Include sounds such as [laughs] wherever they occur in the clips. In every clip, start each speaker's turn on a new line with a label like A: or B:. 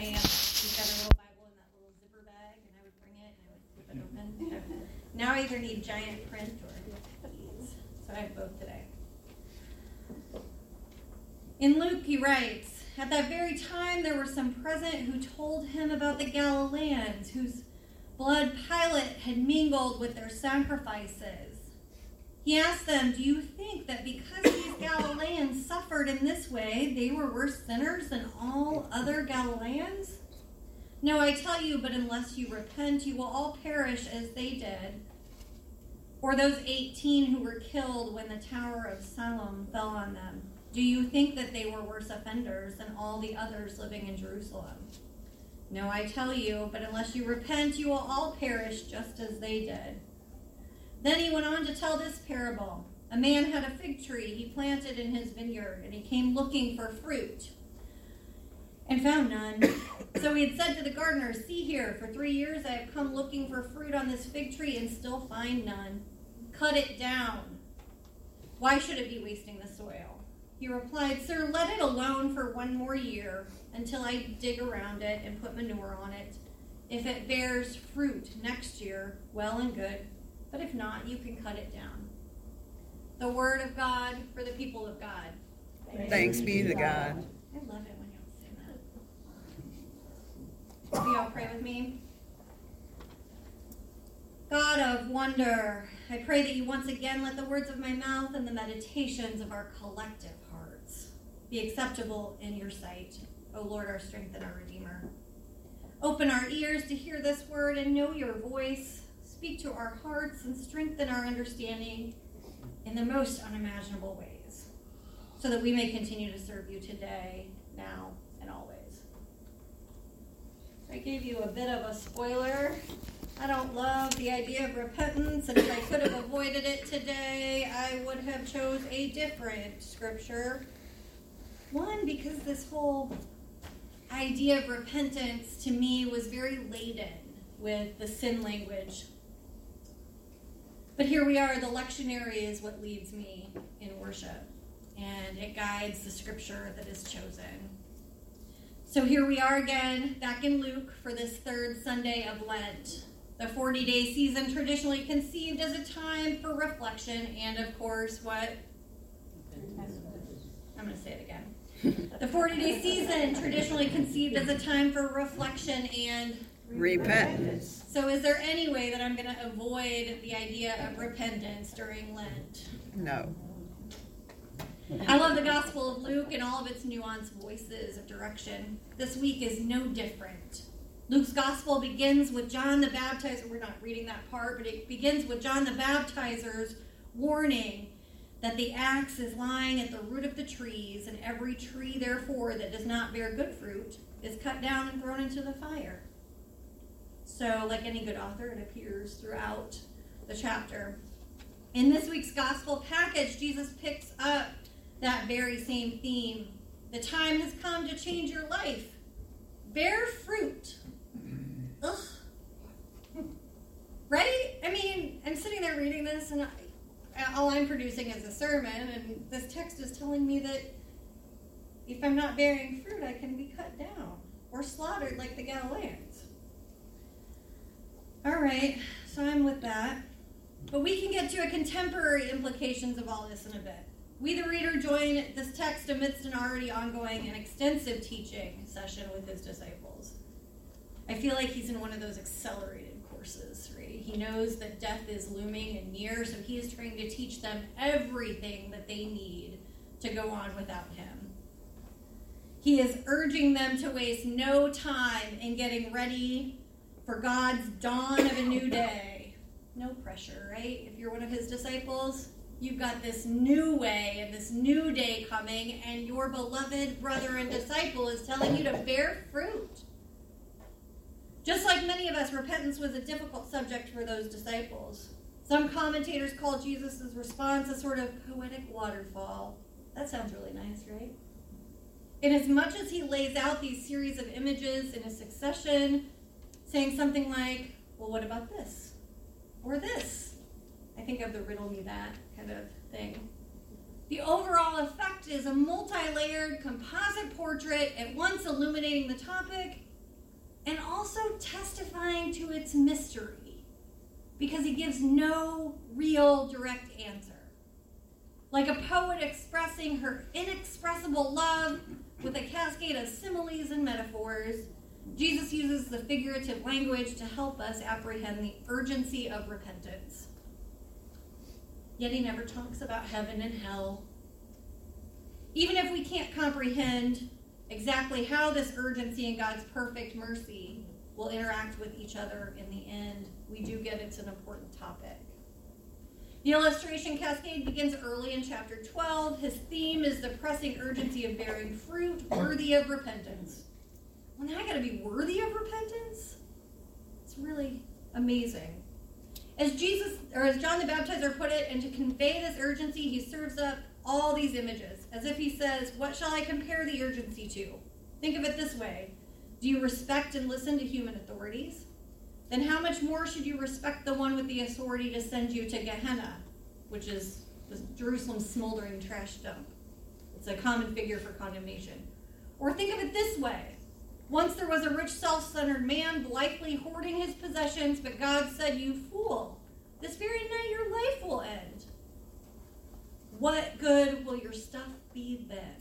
A: Um, she's got little Bible in that little zipper bag, and I would bring it and I would flip it open. [laughs] now I either need giant print or these, so I have both today. In Luke, he writes, At that very time there were some present who told him about the Galileans, whose blood Pilate had mingled with their sacrifices. He asked them, Do you think that because these Galileans suffered in this way, they were worse sinners than all other Galileans? No, I tell you, but unless you repent, you will all perish as they did. Or those 18 who were killed when the Tower of Siloam fell on them. Do you think that they were worse offenders than all the others living in Jerusalem? No, I tell you, but unless you repent, you will all perish just as they did. Then he went on to tell this parable. A man had a fig tree he planted in his vineyard, and he came looking for fruit and found none. So he had said to the gardener, See here, for three years I have come looking for fruit on this fig tree and still find none. Cut it down. Why should it be wasting the soil? He replied, Sir, let it alone for one more year until I dig around it and put manure on it. If it bears fruit next year, well and good. But if not, you can cut it down. The word of God for the people of God.
B: Thanks, Thanks be to God.
A: I love it when y'all say that. Will y'all pray with me? God of wonder, I pray that you once again let the words of my mouth and the meditations of our collective hearts be acceptable in your sight, O Lord, our strength and our Redeemer. Open our ears to hear this word and know your voice. Speak to our hearts and strengthen our understanding in the most unimaginable ways, so that we may continue to serve you today, now, and always. I gave you a bit of a spoiler I don't love the idea of repentance, and if I could have avoided it today, I would have chose a different scripture. One, because this whole idea of repentance to me was very laden with the sin language. But here we are, the lectionary is what leads me in worship, and it guides the scripture that is chosen. So here we are again, back in Luke for this third Sunday of Lent. The 40 day season, traditionally conceived as a time for reflection and, of course, what? I'm going to say it again. [laughs] The 40 day season, traditionally conceived as a time for reflection and
B: repentance.
A: So, is there any way that I'm going to avoid the idea of repentance during Lent?
B: No.
A: I love the Gospel of Luke and all of its nuanced voices of direction. This week is no different. Luke's gospel begins with John the Baptizer. We're not reading that part, but it begins with John the Baptizer's warning that the axe is lying at the root of the trees, and every tree, therefore, that does not bear good fruit is cut down and thrown into the fire. So, like any good author, it appears throughout the chapter. In this week's gospel package, Jesus picks up that very same theme. The time has come to change your life. Bear fruit ugh. Right? I mean, I'm sitting there reading this, and I, all I'm producing is a sermon, and this text is telling me that if I'm not bearing fruit, I can be cut down or slaughtered like the Galileans. All right, so I'm with that. But we can get to a contemporary implications of all this in a bit. We, the reader, join this text amidst an already ongoing and extensive teaching session with his disciples. I feel like he's in one of those accelerated courses, right? He knows that death is looming and near, so he is trying to teach them everything that they need to go on without him. He is urging them to waste no time in getting ready for God's dawn of a new day. No pressure, right? If you're one of his disciples, you've got this new way and this new day coming, and your beloved brother and disciple is telling you to bear fruit. Just like many of us, repentance was a difficult subject for those disciples. Some commentators call Jesus' response a sort of poetic waterfall. That sounds really nice, right? In as much as he lays out these series of images in a succession, saying something like, Well, what about this? Or this? I think of the riddle me that kind of thing. The overall effect is a multi layered composite portrait, at once illuminating the topic and also testifying to its mystery because he gives no real direct answer. Like a poet expressing her inexpressible love with a cascade of similes and metaphors, Jesus uses the figurative language to help us apprehend the urgency of repentance. Yet he never talks about heaven and hell. Even if we can't comprehend exactly how this urgency and God's perfect mercy will interact with each other in the end, we do get it's an important topic. The illustration cascade begins early in chapter 12. His theme is the pressing urgency of bearing fruit worthy of repentance. Well, now I got to be worthy of repentance? It's really amazing. As Jesus, or as John the Baptizer put it, and to convey this urgency, he serves up all these images, as if he says, What shall I compare the urgency to? Think of it this way Do you respect and listen to human authorities? Then how much more should you respect the one with the authority to send you to Gehenna, which is Jerusalem's smoldering trash dump? It's a common figure for condemnation. Or think of it this way once there was a rich, self centered man blithely hoarding his possessions, but God said, You fool, this very night your life will end. What good will your stuff be then?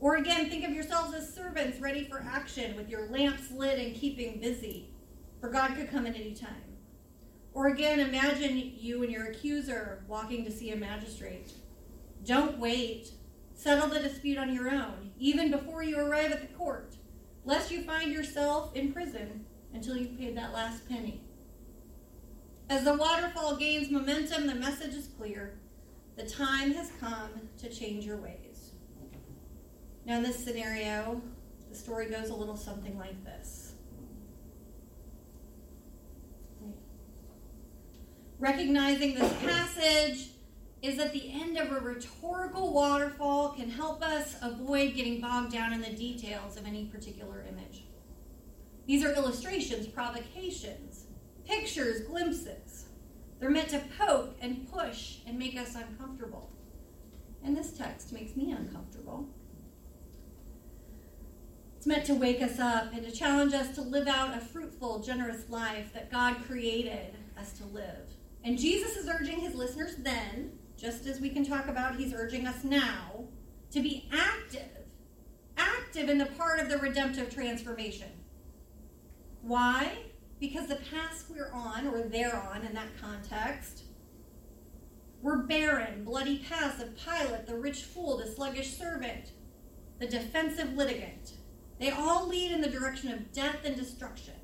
A: Or again, think of yourselves as servants ready for action with your lamps lit and keeping busy, for God could come at any time. Or again, imagine you and your accuser walking to see a magistrate. Don't wait. Settle the dispute on your own, even before you arrive at the court lest you find yourself in prison until you've paid that last penny. As the waterfall gains momentum, the message is clear. The time has come to change your ways. Now, in this scenario, the story goes a little something like this. Recognizing this passage, is that the end of a rhetorical waterfall can help us avoid getting bogged down in the details of any particular image. These are illustrations, provocations, pictures, glimpses. They're meant to poke and push and make us uncomfortable. And this text makes me uncomfortable. It's meant to wake us up and to challenge us to live out a fruitful, generous life that God created us to live. And Jesus is urging his listeners then just as we can talk about, he's urging us now to be active, active in the part of the redemptive transformation. Why? Because the path we're on, or they're on in that context, were barren, bloody paths of Pilate, the rich fool, the sluggish servant, the defensive litigant. They all lead in the direction of death and destruction.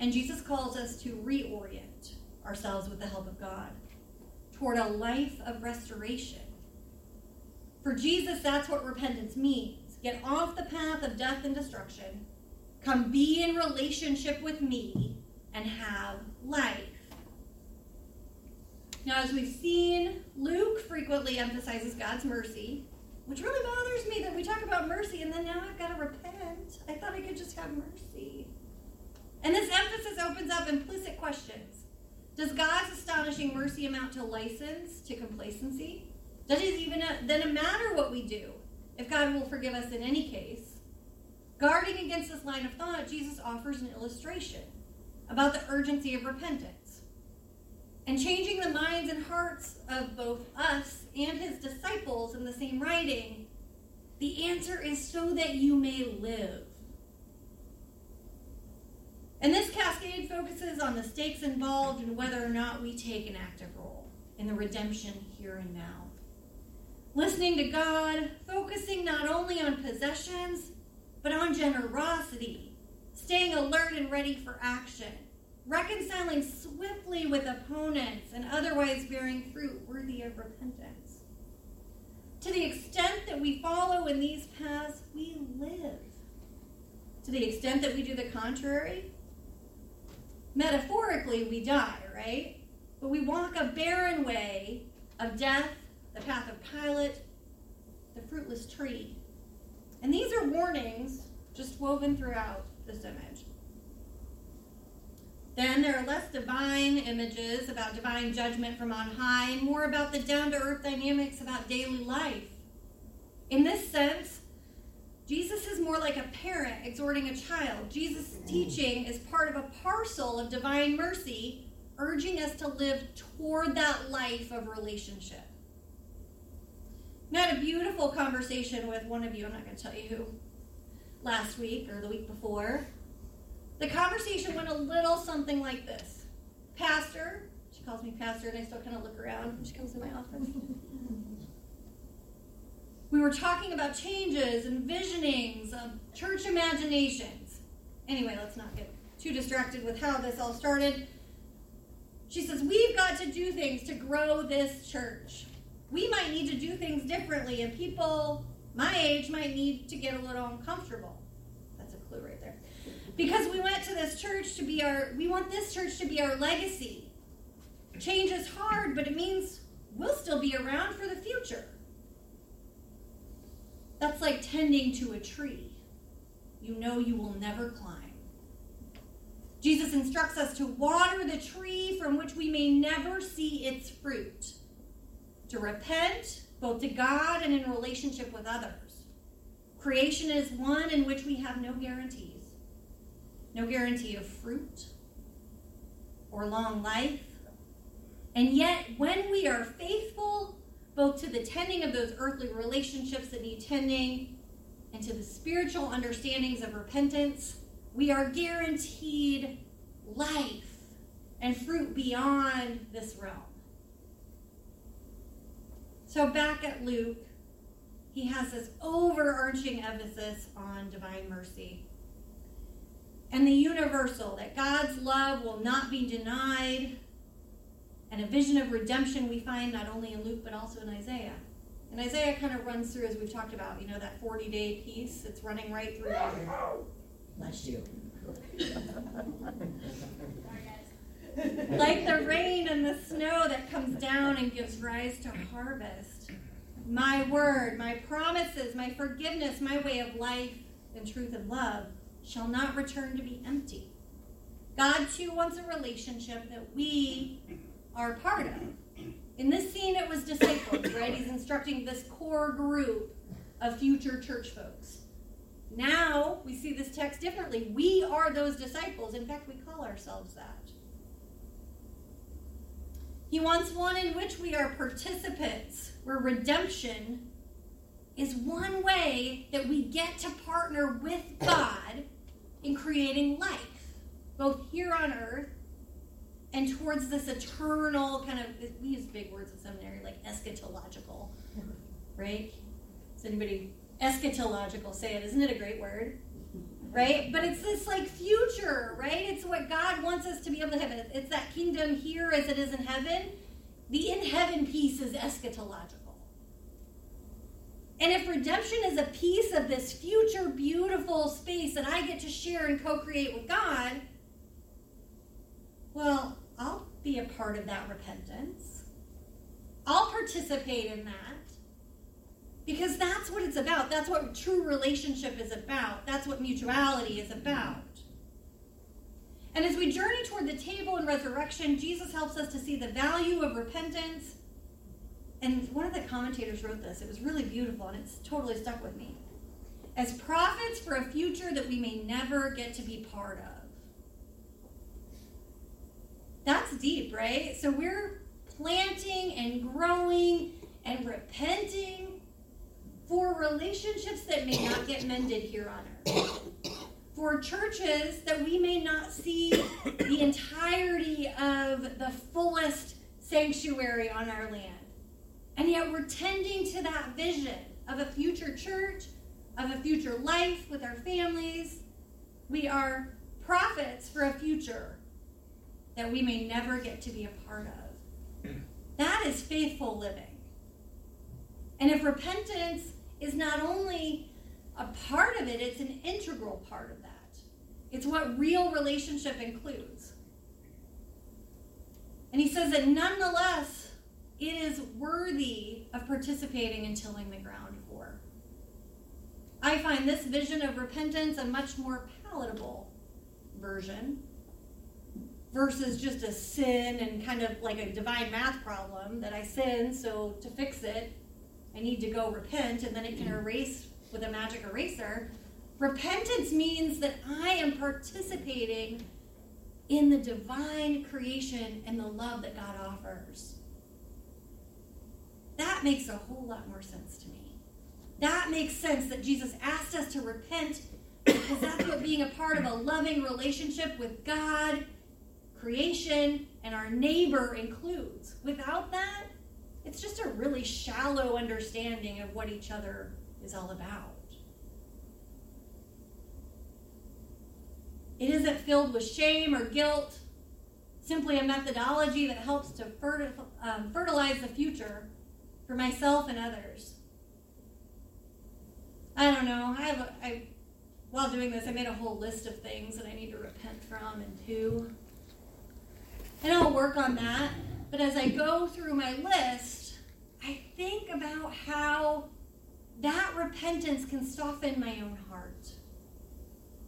A: And Jesus calls us to reorient ourselves with the help of God toward a life of restoration. For Jesus, that's what repentance means. Get off the path of death and destruction, come be in relationship with me, and have life. Now, as we've seen, Luke frequently emphasizes God's mercy, which really bothers me that we talk about mercy and then now I've got to repent. I thought I could just have mercy. And this emphasis opens up implicit questions. Does God's astonishing mercy amount to license, to complacency? Does it even uh, then matter what we do if God will forgive us in any case? Guarding against this line of thought, Jesus offers an illustration about the urgency of repentance. And changing the minds and hearts of both us and his disciples in the same writing, the answer is so that you may live. And this cascade focuses on the stakes involved and whether or not we take an active role in the redemption here and now. Listening to God, focusing not only on possessions, but on generosity, staying alert and ready for action, reconciling swiftly with opponents, and otherwise bearing fruit worthy of repentance. To the extent that we follow in these paths, we live. To the extent that we do the contrary, metaphorically, we die, right? But we walk a barren way of death, the path of Pilate, the fruitless tree. And these are warnings just woven throughout this image. Then there are less divine images about divine judgment from on high and more about the down to earth dynamics about daily life. In this sense, Jesus is more like a parent exhorting a child. Jesus' teaching is part of a parcel of divine mercy, urging us to live toward that life of relationship. I had a beautiful conversation with one of you, I'm not going to tell you who, last week or the week before. The conversation went a little something like this Pastor, she calls me Pastor, and I still kind of look around when she comes to my office. We were talking about changes and visionings of church imaginations. Anyway, let's not get too distracted with how this all started. She says, We've got to do things to grow this church. We might need to do things differently, and people my age might need to get a little uncomfortable. That's a clue right there. Because we went to this church to be our, we want this church to be our legacy. Change is hard, but it means we'll still be around for the future. That's like tending to a tree you know you will never climb. Jesus instructs us to water the tree from which we may never see its fruit, to repent both to God and in relationship with others. Creation is one in which we have no guarantees, no guarantee of fruit or long life. And yet, when we are faithful both to the tending of those earthly relationships that need tending and to the spiritual understandings of repentance, we are guaranteed life and fruit beyond this realm. So, back at Luke, he has this overarching emphasis on divine mercy and the universal that God's love will not be denied and a vision of redemption we find not only in Luke but also in Isaiah. And Isaiah kind of runs through, as we've talked about, you know, that 40 day piece that's running right through here. Bless you. like the rain and the snow that comes down and gives rise to harvest. My word, my promises, my forgiveness, my way of life and truth and love shall not return to be empty. God too wants a relationship that we are part of. In this scene, it was disciples, right? He's instructing this core group of future church folks. Now we see this text differently. We are those disciples. In fact, we call ourselves that. He wants one in which we are participants, where redemption is one way that we get to partner with God in creating life, both here on earth and towards this eternal kind of we use big words in seminary like eschatological right? Does anybody eschatological say it isn't it a great word? Right? But it's this like future right? It's what god wants us to be able to have. It's that kingdom here as it is in heaven. The in heaven piece is eschatological. And if redemption is a piece of this future beautiful space that i get to share and co-create with god well, be a part of that repentance. I'll participate in that. Because that's what it's about. That's what true relationship is about. That's what mutuality is about. And as we journey toward the table and resurrection, Jesus helps us to see the value of repentance. And one of the commentators wrote this. It was really beautiful and it's totally stuck with me. As prophets for a future that we may never get to be part of. That's deep, right? So we're planting and growing and repenting for relationships that may not get mended here on earth. For churches that we may not see the entirety of the fullest sanctuary on our land. And yet we're tending to that vision of a future church, of a future life with our families. We are prophets for a future that we may never get to be a part of. That is faithful living. And if repentance is not only a part of it, it's an integral part of that. It's what real relationship includes. And he says that nonetheless, it is worthy of participating in tilling the ground for. I find this vision of repentance a much more palatable version versus just a sin and kind of like a divine math problem that I sin, so to fix it, I need to go repent and then it can erase with a magic eraser. Repentance means that I am participating in the divine creation and the love that God offers. That makes a whole lot more sense to me. That makes sense that Jesus asked us to repent because that's what being a part of a loving relationship with God, creation, and our neighbor includes. Without that, it's just a really shallow understanding of what each other is all about. It isn't filled with shame or guilt, simply a methodology that helps to um, fertilize the future for myself and others. I don't know. I have a, I, while doing this, I made a whole list of things that I need to repent from and to. And I'll work on that. But as I go through my list, I think about how that repentance can soften my own heart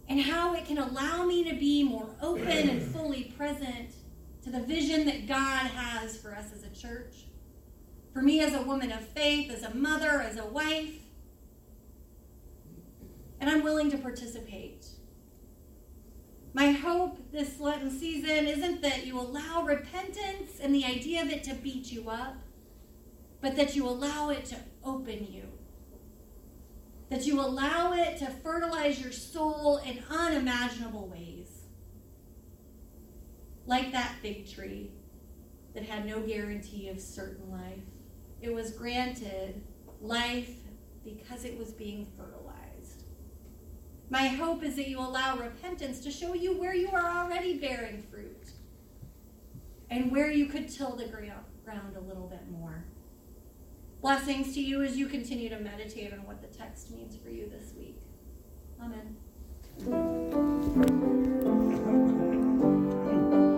A: and how it can allow me to be more open and fully present to the vision that God has for us as a church. For me, as a woman of faith, as a mother, as a wife. And I'm willing to participate. My hope this Lenten season isn't that you allow repentance and the idea of it to beat you up, but that you allow it to open you that you allow it to fertilize your soul in unimaginable ways. Like that fig tree that had no guarantee of certain life. It was granted life because it was being fertilized. My hope is that you allow repentance to show you where you are already bearing fruit and where you could till the ground a little bit more. Blessings to you as you continue to meditate on what the text means for you this week. Amen.